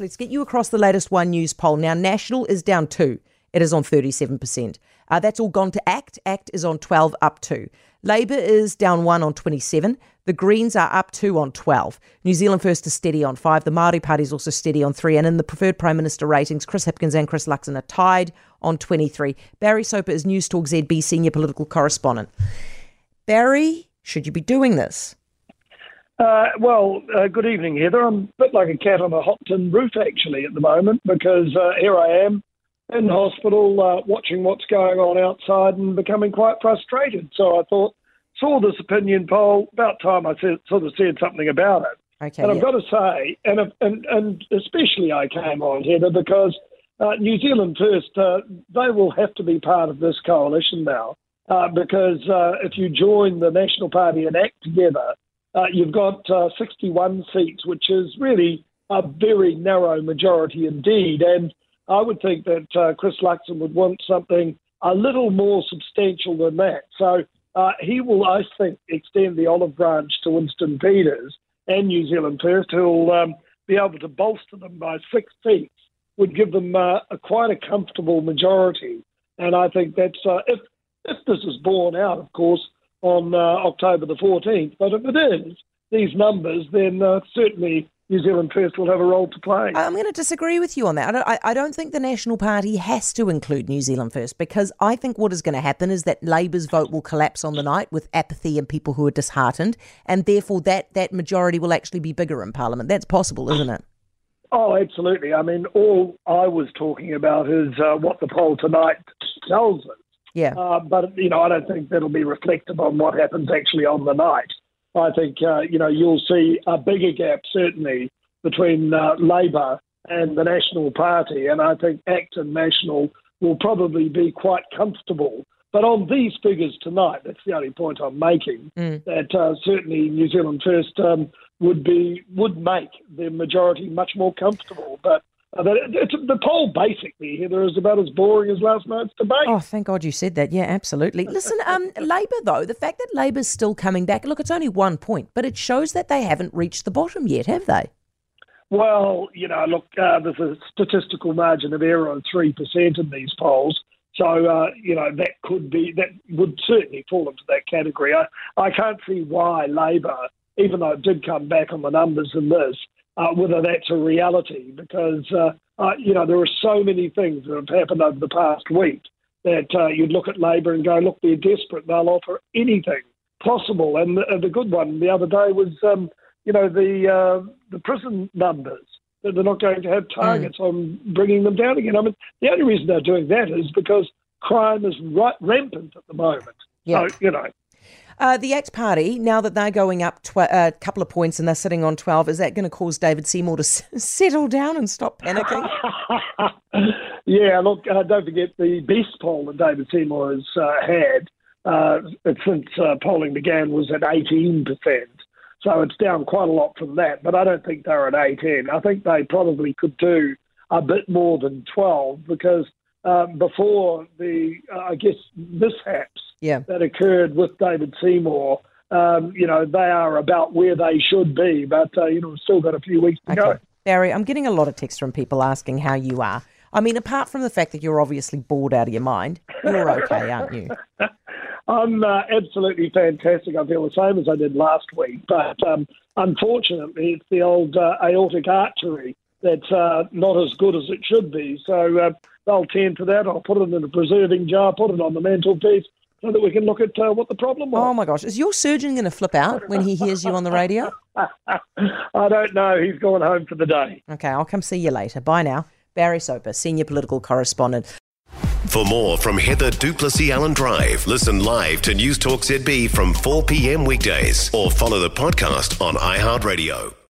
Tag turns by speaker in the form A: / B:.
A: Let's get you across the latest One News poll. Now, National is down two. It is on 37%. Uh, that's all gone to ACT. ACT is on 12, up two. Labour is down one on 27. The Greens are up two on 12. New Zealand First is steady on five. The Māori Party is also steady on three. And in the preferred Prime Minister ratings, Chris Hipkins and Chris Luxon are tied on 23. Barry Soper is News Talk ZB senior political correspondent. Barry, should you be doing this?
B: Uh, well, uh, good evening, Heather. I'm a bit like a cat on a hot tin roof, actually, at the moment, because uh, here I am in hospital uh, watching what's going on outside and becoming quite frustrated. So I thought, saw this opinion poll, about time I said, sort of said something about it.
A: Okay.
B: and I've
A: yeah.
B: got to say, and, and, and especially I came on, Heather, because uh, New Zealand First, uh, they will have to be part of this coalition now. Uh, because uh, if you join the National Party and ACT together, uh, you've got uh, 61 seats, which is really a very narrow majority indeed. And I would think that uh, Chris Luxon would want something a little more substantial than that. So uh, he will, I think, extend the olive branch to Winston Peters and New Zealand First, who'll um, be able to bolster them by six seats, would give them uh, a quite a comfortable majority. And I think that's uh, if if this is borne out, of course, on uh, October the 14th. But if it is these numbers, then uh, certainly New Zealand First will have a role to play.
A: I'm going to disagree with you on that. I don't, I, I don't think the National Party has to include New Zealand first because I think what is going to happen is that Labour's vote will collapse on the night with apathy and people who are disheartened, and therefore that, that majority will actually be bigger in Parliament. That's possible, isn't it?
B: Oh, absolutely. I mean, all I was talking about is uh, what the poll tonight tells us.
A: Yeah.
B: Uh, but, you know, I don't think that'll be reflective on what happens actually on the night. I think, uh, you know, you'll see a bigger gap, certainly, between uh, Labour and the National Party. And I think ACT and National will probably be quite comfortable. But on these figures tonight, that's the only point I'm making, that uh, certainly New Zealand First um, would be would make the majority much more comfortable. But the poll basically here is about as boring as last night's debate.
A: Oh, thank God you said that. Yeah, absolutely. Listen, um, Labour, though, the fact that Labour's still coming back, look, it's only one point, but it shows that they haven't reached the bottom yet, have they?
B: Well, you know, look, uh, there's a statistical margin of error of 3% in these polls. So, uh, you know, that could be, that would certainly fall into that category. I, I can't see why Labour, even though it did come back on the numbers in this, uh, whether that's a reality, because, uh, uh, you know, there are so many things that have happened over the past week that uh, you'd look at Labour and go, look, they're desperate. They'll offer anything possible. And the, the good one the other day was, um, you know, the uh, the prison numbers. That they're not going to have targets on bringing them down again. I mean, the only reason they're doing that is because crime is right, rampant at the moment.
A: Yeah.
B: So, you know,
A: Uh, the ACT Party, now that they're going up tw- a couple of points and they're sitting on 12, is that going to cause David Seymour to s- settle down and stop panicking?
B: yeah, look, uh, don't forget the best poll that David Seymour has uh, had uh, since uh, polling began was at 18%. So it's down quite a lot from that, but I don't think they're at 18. I think they probably could do a bit more than 12 because um, before the, uh, I guess, mishaps
A: Yeah.
B: that occurred with David Seymour, um, you know, they are about where they should be, but, uh, you know, we've still got a few weeks to go.
A: Barry, I'm getting a lot of texts from people asking how you are. I mean, apart from the fact that you're obviously bored out of your mind, you're okay, aren't you?
B: I'm uh, absolutely fantastic. I feel the same as I did last week, but um, unfortunately, it's the old uh, aortic artery that's uh, not as good as it should be. So uh, they'll tend to that. I'll put it in a preserving jar, put it on the mantelpiece, so that we can look at uh, what the problem was.
A: Oh my gosh, is your surgeon going to flip out when he hears you on the radio?
B: I don't know. He's gone home for the day.
A: Okay, I'll come see you later. Bye now. Barry Soper, senior political correspondent.
C: For more from Heather du Plessis-Allen Drive, listen live to News Talk ZB from 4 p.m. weekdays or follow the podcast on iHeartRadio.